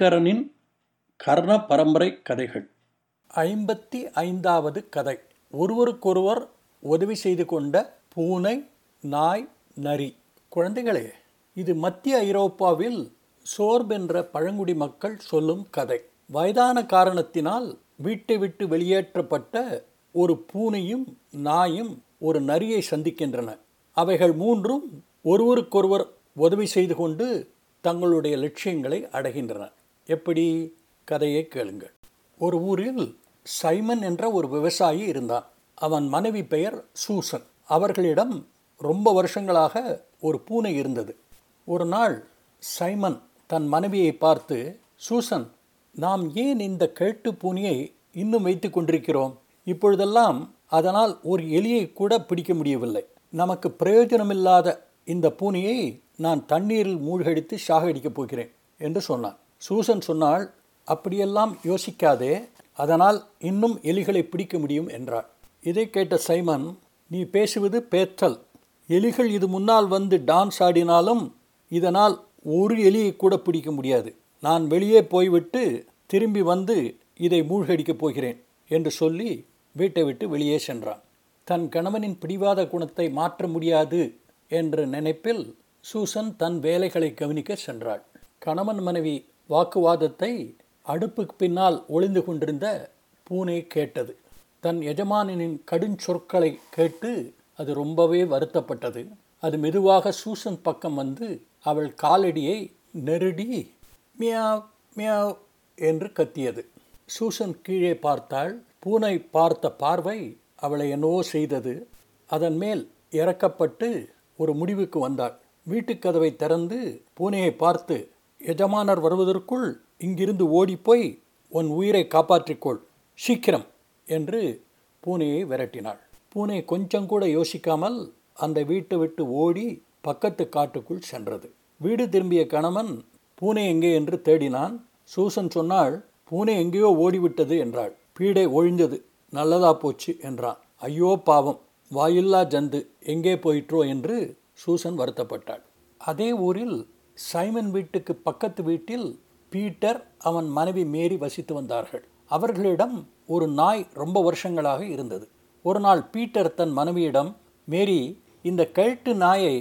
ஐங்கரனின் கர்ண பரம்பரை கதைகள். ஐம்பத்தி ஐந்தாவது கதை. ஒருவருக்கொருவர் உதவி செய்து கொண்ட பூனை நாய் நரி. குழந்தைகளே இது மத்திய ஐரோப்பாவில் சோர்ப் என்ற பழங்குடி மக்கள் சொல்லும் கதை. வயதான காரணத்தினால் வீட்டை விட்டு வெளியேற்றப்பட்ட ஒரு பூனையும் நாயும் ஒரு நரியை சந்திக்கின்றன. அவைகள் மூன்றும் ஒருவருக்கொருவர் உதவி செய்து கொண்டு தங்களுடைய லட்சியங்களை அடைகின்றன. எப்படி? கதையை கேளுங்கள். ஒரு ஊரில் சைமன் என்ற ஒரு விவசாயி இருந்தான். அவன் மனைவி பெயர் சூசன். அவர்களிடம் ரொம்ப வருஷங்களாக ஒரு பூனை இருந்தது. ஒரு நாள் சைமன் தன் மனைவியை பார்த்து சூசன் நாம் ஏன் இந்த கேட்டு பூனையை இன்னும் வைத்து கொண்டிருக்கிறோம்? இப்பொழுதெல்லாம் அதனால் ஒரு எலியை கூட பிடிக்க முடியவில்லை. நமக்கு பிரயோஜனமில்லாத இந்த பூனையை நான் தண்ணீரில் மூழ்கடித்து சாகடிக்கப் போகிறேன் என்று சொன்னான். சூசன் சொன்னாள் அப்படியெல்லாம் யோசிக்காதே அதனால் இன்னும் எலிகளை பிடிக்க முடியும் என்றாள் இதை கேட்ட சைமன் நீ பேசுவது பேற்றல் எலிகள் இது முன்னால் வந்து டான்ஸ் ஆடினாலும் இதனால் ஒரு எலியை கூட பிடிக்க முடியாது. நான் வெளியே போய்விட்டு திரும்பி வந்து இதை மூழ்கடிக்கப் போகிறேன் என்று சொல்லி வீட்டை விட்டு வெளியே சென்றான். தன் கணவனின் பிடிவாத குணத்தை மாற்ற முடியாது என்ற நினைப்பில் சூசன் தன் வேலைகளை கவனிக்க சென்றாள். கணவன் மனைவி வாக்குவாதத்தை அடுப்புக்கு பின்னால் ஒளிந்து கொண்டிருந்த பூனை கேட்டது. தன் எஜமானனின் கடுஞ்சொற்களை கேட்டு அது ரொம்பவே வருத்தப்பட்டது. அது மெதுவாக சூசன் பக்கம் வந்து அவள் காலடியை நெருடி மியாவ் மியாவ் என்று கத்தியது. சூசன் கீழே பார்த்தாள். பூனை பார்த்த பார்வை அவளை என்னவோ செய்தது. அதன் மேல் இறக்கப்பட்டு ஒரு முடிவுக்கு வந்தாள். வீட்டுக்கதவை திறந்து பூனையை பார்த்து எஜமானர் வருவதற்குள் இங்கிருந்து ஓடிப்போய் உன் உயிரை காப்பாற்றிக்கொள் சீக்கிரம் என்று பூனையை விரட்டினாள். பூனை கொஞ்சம் கூட யோசிக்காமல் அந்த வீட்டை விட்டு ஓடி பக்கத்து காட்டுக்குள் சென்றது. வீடு திரும்பிய கணவன் பூனை எங்கே? என்று தேடினான். சூசன் சொன்னாள் பூனை எங்கேயோ ஓடிவிட்டது என்றாள். பீடை ஒழிஞ்சது நல்லதா போச்சு என்றான். ஐயோ பாவம் வாயில்லா ஜந்து எங்கே போயிற்றோ என்று சூசன் வருத்தப்பட்டாள். அதே ஊரில் சைமன் வீட்டுக்கு பக்கத்து வீட்டில் பீட்டர் அவன் மனைவி மேரி வசித்து வந்தார்கள். அவர்களிடம் ஒரு நாய் ரொம்ப வருஷங்களாக இருந்தது. ஒரு நாள் பீட்டர் தன் மனைவியிடம் மேரி இந்த கழுட்டு நாயை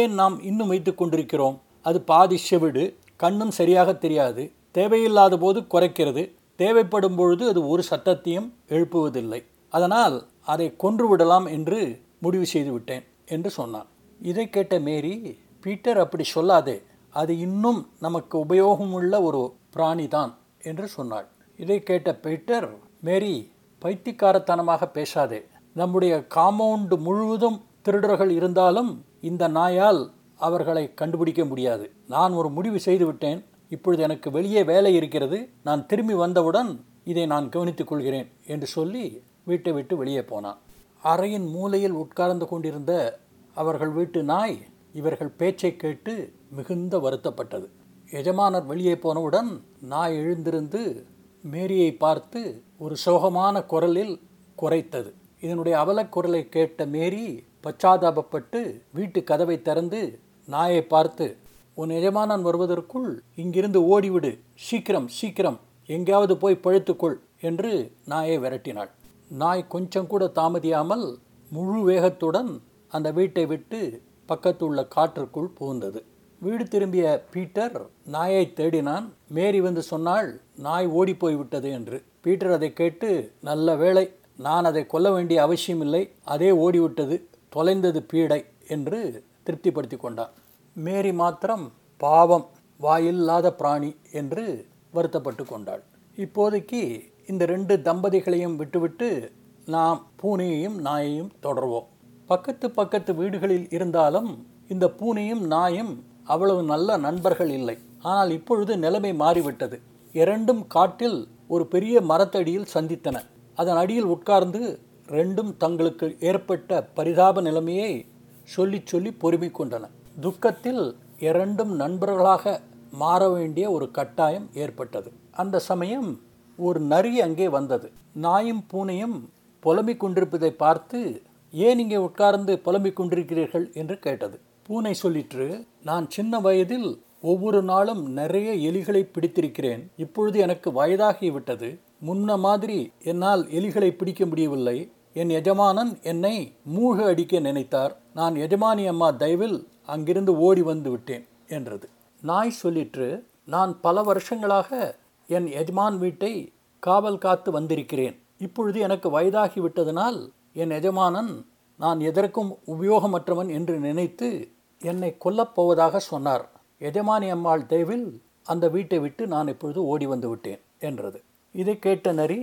ஏன் நாம் இன்னும் வைத்து கொண்டிருக்கிறோம்? அது பாதி செவிடு கண்ணும் சரியாக தெரியாது தேவையில்லாத போது குறைக்கிறது. தேவைப்படும் பொழுது அது ஒரு சத்தத்தையும் எழுப்புவதில்லை. அதனால் அதை கொன்று விடலாம் என்று முடிவு செய்து விட்டேன் என்று சொன்னான். இதை கேட்ட மேரி பீட்டர் அப்படி சொல்லாதே. அது இன்னும் நமக்கு உபயோகமுள்ள ஒரு பிராணி தான் என்று சொன்னாள். இதை கேட்ட பீட்டர் மேரி பைத்தியக்காரத்தனமாக பேசாதே. நம்முடைய காம்பவுண்டு முழுவதும் திருடர்கள் இருந்தாலும் இந்த நாயால் அவர்களை கண்டுபிடிக்க முடியாது. நான் ஒரு முடிவு செய்துவிட்டேன் இப்பொழுது எனக்கு வெளியே வேலை இருக்கிறது. நான் திரும்பி வந்தவுடன் இதை நான் கவனித்துக் கொள்கிறேன் என்று சொல்லி வீட்டை விட்டு வெளியே போனான். அறையின் மூலையில் உட்கார்ந்து கொண்டிருந்த அவர்கள் வீட்டு நாய் இவர்கள் பேச்சை கேட்டு மிகுந்த வருத்தப்பட்டது. எஜமானர் வெளியே போனவுடன் நாய் எழுந்திருந்து மேரியை பார்த்து ஒரு சோகமான குரலில் குறைத்தது. இதனுடைய அவலக்குரலை கேட்ட மேரி பச்சாதாபப்பட்டு வீட்டு கதவை திறந்து நாயை பார்த்து உன் எஜமானன் வருவதற்குள் இங்கிருந்து ஓடிவிடு. சீக்கிரம் சீக்கிரம். எங்கேயாவது போய் பழுத்துக்கொள் என்று நாயை விரட்டினாள். நாய் கொஞ்சம் கூட தாமதியாமல் முழு வேகத்துடன் அந்த வீட்டை விட்டு பக்கத்துள்ள காற்றுக்குள் புகுந்தது. வீடு திரும்பிய பீட்டர் நாயை தேடினான். மேரி வந்து சொன்னாள் நாய் ஓடிப்போய் விட்டது என்று. பீட்டர் அதை கேட்டு நல்ல வேளை நான் அதை கொல்ல வேண்டிய அவசியமில்லை. அதே ஓடிவிட்டது. தொலைந்தது பீடை என்று திருப்திப்படுத்தி கொண்டான். மேரி மாத்திரம் பாவம் வாயில்லாத பிராணி என்று வருத்தப்பட்டு கொண்டாள். இப்போதைக்கு இந்த ரெண்டு தம்பதிகளையும் விட்டுவிட்டு நாம் பூனையையும் நாயையும் தொடர்வோம். பக்கத்து பக்கத்து வீடுகளில் இருந்தாலும் இந்த பூனையும் நாயும் அவ்வளவு நல்ல நண்பர்கள் இல்லை. ஆனால் இப்பொழுது நிலைமை மாறிவிட்டது. இரண்டும் காட்டில் ஒரு பெரிய மரத்தடியில் சந்தித்தன. அதன் அடியில் உட்கார்ந்து ரெண்டும் தங்களுக்கு ஏற்பட்ட பரிதாப நிலைமையை சொல்லி சொல்லி பொறுமை கொண்டன. துக்கத்தில் இரண்டும் நண்பர்களாக மாற வேண்டிய ஒரு கட்டாயம் ஏற்பட்டது. அந்த சமயம் ஒரு நரி அங்கே வந்தது. நாயும் பூனையும் புலம்பிக் கொண்டிருப்பதை பார்த்து ஏன் இங்கே உட்கார்ந்து புலம்பிக் கொண்டிருக்கிறீர்கள்? என்று கேட்டது. பூனை சொல்லிற்று நான் சின்ன வயதில் ஒவ்வொரு நாளும் நிறைய எலிகளை பிடித்திருக்கிறேன். இப்பொழுது எனக்கு வயதாகிவிட்டது. முன்ன மாதிரி என்னால் எலிகளை பிடிக்க முடியவில்லை. என் எஜமானன் என்னை மூழ்க அடிக்க நினைத்தார். நான் எஜமானி அம்மா தயவில் அங்கிருந்து ஓடி வந்து விட்டேன் என்றது. நாய் சொல்லிற்று நான் பல வருஷங்களாக என் எஜமான் வீட்டை காவல் காத்து வந்திருக்கிறேன். இப்பொழுது எனக்கு வயதாகிவிட்டதனால் என் எஜமானன் நான் எதற்கும் உபயோகமற்றவன் என்று நினைத்து என்னை கொல்லப்போவதாக சொன்னார். எஜமானி அம்மாள் தேவில் அந்த வீட்டை விட்டு நான் இப்பொழுது ஓடி வந்து விட்டேன் என்றது. இதை கேட்ட நரி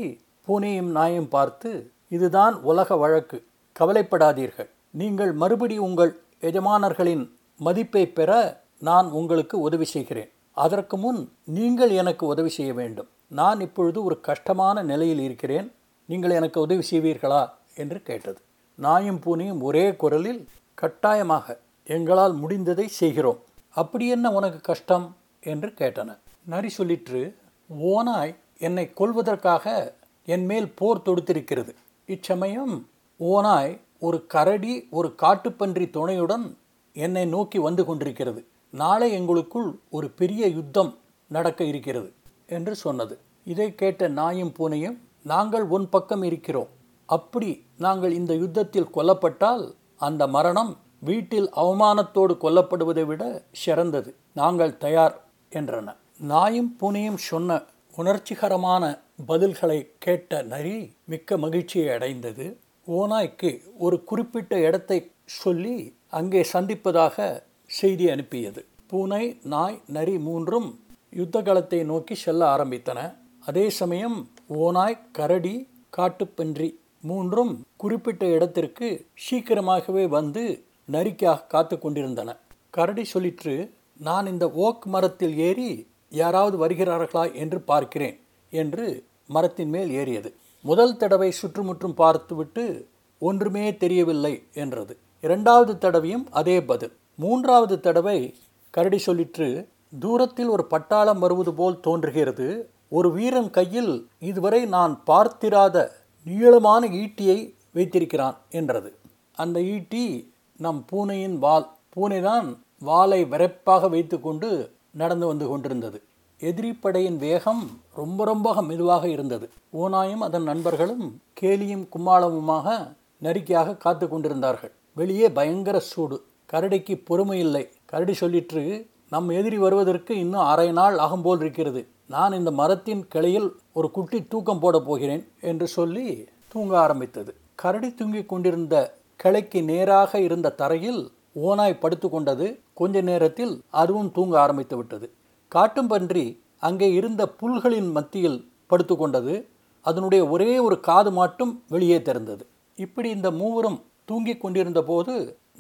பூனையும் நாயும் பார்த்து இதுதான் உலக வழக்கு. கவலைப்படாதீர்கள். நீங்கள் மறுபடி உங்கள் எஜமானர்களின் மதிப்பை பெற நான் உங்களுக்கு உதவி செய்கிறேன். அதற்கு முன் நீங்கள் எனக்கு உதவி செய்ய வேண்டும். நான் இப்பொழுது ஒரு கஷ்டமான நிலையில் இருக்கிறேன். நீங்கள் எனக்கு உதவி செய்வீர்களா? என்று கேட்டது. நாயும் பூனையும் ஒரே குரலில் கட்டாயமாக எங்களால் முடிந்ததை செய்கிறோம். அப்படி என்ன உனக்கு கஷ்டம்? என்று கேட்டன நரி சொல்லிற்று ஓனாய் என்னை கொல்வதற்காக என் மேல் போர் தொடுத்திருக்கிறது. இச்சமயம் ஓனாய் ஒரு கரடி ஒரு காட்டுப்பன்றி துணையுடன் என்னை நோக்கி வந்து கொண்டிருக்கிறது. நாளை எங்களுக்குள் ஒரு பெரிய யுத்தம் நடக்க இருக்கிறது என்று சொன்னது. இதை கேட்ட நாயும் பூனையும் நாங்கள் உன் பக்கம் இருக்கிறோம். அப்படி நாங்கள் இந்த யுத்தத்தில் கொல்லப்பட்டால் அந்த மரணம் வீட்டில் அவமானத்தோடு கொல்லப்படுவதை விட சிறந்தது. நாங்கள் தயார் என்றன. நாயும் பூனையும் சொன்ன உணர்ச்சிகரமான பதில்களை கேட்ட நரி மிக்க மகிழ்ச்சியை அடைந்தது. ஓநாய்க்கு ஒரு குறிப்பிட்ட இடத்தை சொல்லி அங்கே சந்திப்பதாக செய்தி அனுப்பியது. பூனை நாய் நரி மூன்றும் யுத்த காலத்தை நோக்கி செல்ல ஆரம்பித்தன. அதே சமயம் ஓநாய் கரடி காட்டுப்பன்றி மூன்றும் குறிப்பிட்ட இடத்திற்கு சீக்கிரமாகவே வந்து நரிக்காக காத்து கொண்டிருந்தன. கரடி சொல்லிற்று நான் இந்த ஓக் மரத்தில் ஏறி யாராவது வருகிறார்களா என்று பார்க்கிறேன் என்று மரத்தின் மேல் ஏறியது. முதல் தடவை சுற்றுமுற்றும் பார்த்துவிட்டு ஒன்றுமே தெரியவில்லை என்றது. இரண்டாவது தடவையும் அதே பதில். மூன்றாவது தடவை கரடி சொல்லிற்று தூரத்தில் ஒரு பட்டாளம் வருவது போல் தோன்றுகிறது. ஒரு வீரன் கையில் இதுவரை நான் பார்த்திராத நீளமான ஈட்டியை வைத்திருக்கிறான் என்றது. அந்த ஈட்டி நம் பூனையின் வால் பூனைதான் வாலை விரைப்பாக வைத்துக்கொண்டு நடந்து வந்து கொண்டிருந்தது. எதிரி படையின் வேகம் ரொம்ப ரொம்ப மெதுவாக இருந்தது. ஓனாயும் அதன் நண்பர்களும் கேலியும் கும்மாளமுமாக நரிக்கையாக காத்து கொண்டிருந்தார்கள். வெளியே பயங்கர சூடு. கரடிக்கு பொறுமை இல்லை. கரடி சொல்லிற்று நம் எதிரி வருவதற்கு இன்னும் அரை நாள் ஆகும்போல் இருக்கிறது. நான் இந்த மரத்தின் கிளையில் ஒரு குட்டி தூக்கம் போடப் போகிறேன் என்று சொல்லி தூங்க ஆரம்பித்தது. கரடி தூங்கிக் கொண்டிருந்த கிளைக்கு நேராக இருந்த தரையில் ஓனாய் படுத்து கொண்டது கொஞ்ச நேரத்தில் அதுவும் தூங்க ஆரம்பித்து விட்டது. காட்டும்பன்றி அங்கே இருந்த புல்களின் மத்தியில் படுத்து கொண்டது அதனுடைய ஒரே ஒரு காது மட்டும் வெளியே திறந்தது இப்படி இந்த மூவரும் தூங்கிக் கொண்டிருந்த போது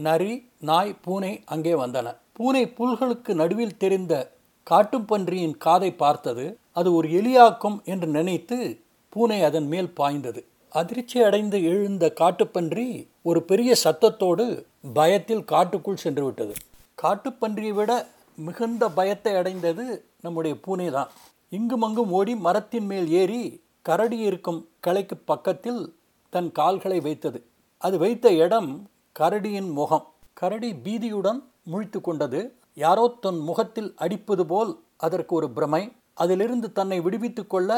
நரி நாய் பூனை அங்கே வந்தன. பூனை புல்களுக்கு நடுவில் தெரிந்த காட்டுப்பன்றியின் காதை பார்த்தது. அது ஒரு எலியாக்கும் என்று நினைத்து பூனை அதன் மேல் பாய்ந்தது. அதிர்ச்சி அடைந்து எழுந்த காட்டுப்பன்றி ஒரு பெரிய சத்தத்தோடு பயத்தில் காட்டுக்குள் சென்று விட்டது காட்டுப்பன்றியை விட மிகுந்த பயத்தை அடைந்தது நம்முடைய பூனை தான். இங்குமங்கும் ஓடி மரத்தின் மேல் ஏறி கரடி இருக்கும் கலைக்கு பக்கத்தில் தன் கால்களை வைத்தது. அது வைத்த இடம் கரடியின் முகம். கரடி பீதியுடன் முழித்து கொண்டது. யாரோ தன் முகத்தில் அடிப்பது போல் அதற்கு ஒரு பிரமை. அதிலிருந்து தன்னை விடுவித்துக் கொள்ள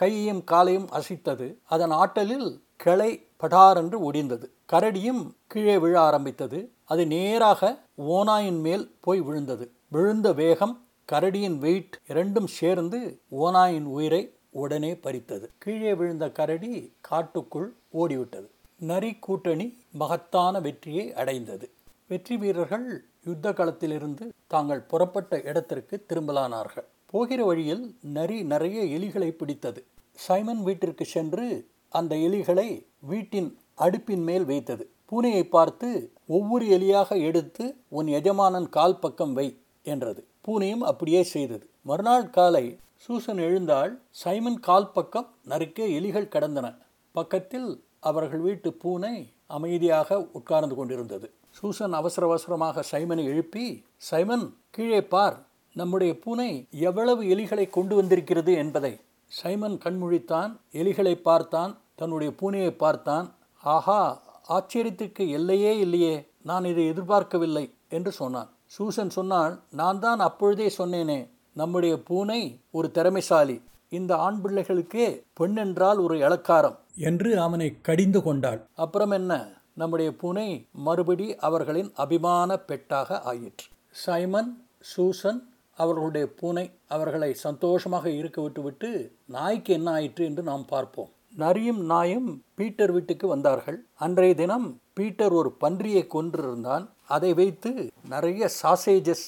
கையையும் காலையும் அசைத்தது. அதன் ஆட்டலில் கிளை படாரென்று ஒடிந்தது. கரடியும் கீழே விழ ஆரம்பித்தது. அது நேராக ஓனாயின் மேல் போய் விழுந்தது. விழுந்த வேகம் கரடியின் வெயிட் இரண்டும் சேர்ந்து ஓனாயின் உயிரை உடனே பறித்தது. கீழே விழுந்த கரடி காட்டுக்குள் ஓடிவிட்டது. நரி கூட்டணி மகத்தான வெற்றியை அடைந்தது. வெற்றி வீரர்கள் யுத்த களத்திலிருந்து தாங்கள் புறப்பட்ட இடத்திற்கு திரும்பலானார்கள். போகிற வழியில் நரி நிறைய எலிகளை பிடித்தது. சைமன் வீட்டிற்கு சென்று அந்த எலிகளை வீட்டின் அடுப்பின் மேல் வைத்தது. பூனையை பார்த்து ஒவ்வொரு எலியாக எடுத்து உன் எஜமானன் கால் பக்கம் வை என்றது. பூனையும் அப்படியே செய்தது. மறுநாள் காலை சூசன் எழுந்தால் சைமன் கால் பக்கம் நறுக்க எலிகள் கடந்தன. பக்கத்தில் அவர்கள் வீட்டு பூனை அமைதியாக உட்கார்ந்து கொண்டிருந்தது. சூசன் அவசர அவசரமாக சைமனை எழுப்பி சைமன் கீழே பார். நம்முடைய பூனை எவ்வளவு எலிகளை கொண்டு வந்திருக்கிறது என்பதை. சைமன் கண்முழித்தான் எலிகளை பார்த்தான் தன்னுடைய பூனையை பார்த்தான். ஆஹா ஆச்சரியத்துக்கு எல்லையே இல்லையே நான் இதை எதிர்பார்க்கவில்லை என்று சொன்னான். சூசன் சொன்னால் நான் தான் அப்பொழுதே சொன்னேனே நம்முடைய பூனை ஒரு திறமைசாலி. இந்த ஆண் பிள்ளைகளுக்கே பெண் என்றால் ஒரு இலக்காரம் என்று அவனை கடிந்து கொண்டாள். அப்புறம் என்ன? நம்முடைய பூனை மறுபடி அவர்களின் அபிமான பெட்டாக ஆயிற்று. சைமன் சூசன் அவர்களுடைய பூனை அவர்களை சந்தோஷமாக இருக்க விட்டுவிட்டு நாய்க்கு என்ன ஆயிற்று என்று நாம் பார்ப்போம். நரியும் நாயும் பீட்டர் வீட்டுக்கு வந்தார்கள். அன்றைய தினம் பீட்டர் ஒரு பன்றியை கொன்றிருந்தான். அதை வைத்து நிறைய சாசேஜஸ்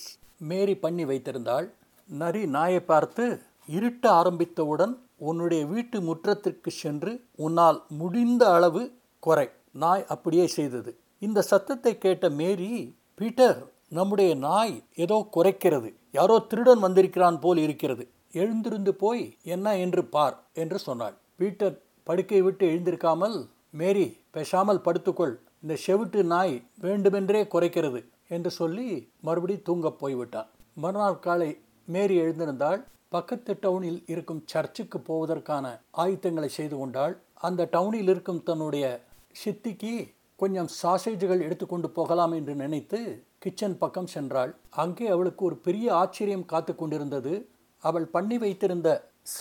மேரி பண்ணி வைத்திருந்தாள். நரி நாயை பார்த்து இருட்ட ஆரம்பித்தவுடன் உன்னுடைய வீட்டு முற்றத்திற்கு சென்று உன்னால் முடிந்த அளவு குறை. நாய் அப்படியே செய்தது. இந்த சத்தத்தை கேட்ட மேரி பீட்டர் நம்முடைய நாய் ஏதோ குறைக்கிறது. யாரோ திருடன் வந்திருக்கிறான் போல் இருக்கிறது. எழுந்திருந்து போய் என்ன என்று பார் என்று சொன்னாள். பீட்டர் படுக்கை விட்டு எழுந்திருக்காமல் மேரி பேசாமல் படுத்துக்கொள். இந்த செவிட்டு நாய் வேண்டுமென்றே குறைக்கிறது என்று சொல்லி மறுபடி தூங்கப் போய்விட்டான். மறுநாள் காலை மேரி எழுந்திருந்தால் பக்கத்து டவுனில் இருக்கும் சர்ச்சுக்கு போவதற்கான ஆயத்தங்களை செய்து கொண்டாள். அந்த டவுனில் இருக்கும் தன்னுடைய சித்திக்கு கொஞ்சம் சாசேஜுகள் எடுத்துக்கொண்டு போகலாம் என்று நினைத்து கிச்சன் பக்கம் சென்றாள். அங்கே அவளுக்கு ஒரு பெரிய ஆச்சரியம் காத்து கொண்டிருந்தது. அவள் பண்ணி வைத்திருந்த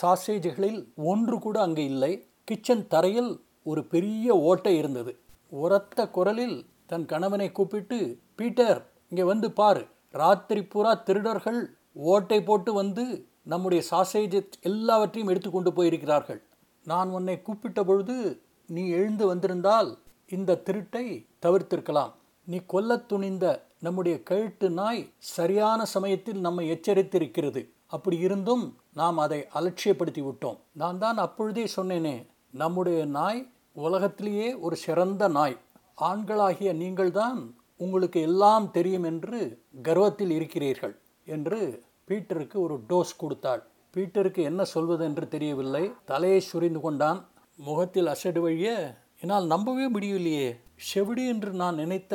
சாசேஜ்களில் ஒன்று கூட அங்கே இல்லை. கிச்சன் தரையில் ஒரு பெரிய ஓட்டை இருந்தது. உரத்த குரலில் தன் கணவனை கூப்பிட்டு பீட்டர் இங்கே வந்து பாரு. ராத்திரி பூரா திருடர்கள் ஓட்டை போட்டு வந்து நம்முடைய சாசேஜ் எல்லாவற்றையும் எடுத்துக்கொண்டு போயிருக்கிறார்கள். நான் உன்னை கூப்பிட்ட பொழுது நீ எழுந்து வந்திருந்தால் இந்த திருட்டை தவிர்த்திருக்கலாம். நீ கொல்லத் துணிந்த நம்முடைய கழுட்டு நாய் சரியான சமயத்தில் நம்மை எச்சரித்திருக்கிறது. அப்படி இருந்தும் நாம் அதை அலட்சியப்படுத்தி விட்டோம். நான் தான் அப்பொழுதே சொன்னேனே நம்முடைய நாய் உலகத்திலேயே ஒரு சிறந்த நாய். ஆண்களாகிய நீங்கள்தான் உங்களுக்கு எல்லாம் தெரியும் என்று கர்வத்தில் இருக்கிறீர்கள் என்று பீட்டருக்கு ஒரு டோஸ் கொடுத்தாள். பீட்டருக்கு என்ன சொல்வது என்று தெரியவில்லை. தலையை சுரிந்து கொண்டான். முகத்தில் அசடு வழிய என்னால் நம்பவே முடியலையே செவிடி என்று நான் நினைத்த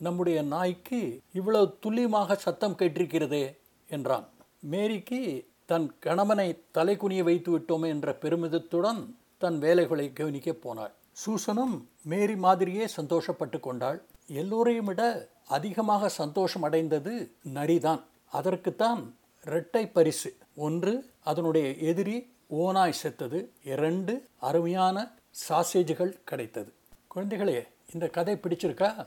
நம்முடைய நாய்க்கு இவ்வளவு துல்லியமாக சத்தம் கேட்டிருக்கிறதே என்றான். மேரிக்கு தன் கணவனை தலை குனிய வைத்து விட்டோமே என்ற பெருமிதத்துடன் தன் வேலைகளை கவனிக்கப் போனாள். சூசனும் மேரி மாதிரியே சந்தோஷப்பட்டு கொண்டாள். எல்லோரையும் விட அதிகமாக சந்தோஷம் அடைந்தது நரிதான். அதற்குத்தான் இரட்டை பரிசு. ஒன்று அதனுடைய எதிரி ஓனாய் செத்தது. இரண்டு அருமையான சாசேஜுகள் கிடைத்தது. குழந்தைகளே இந்த கதை பிடிச்சிருக்கா?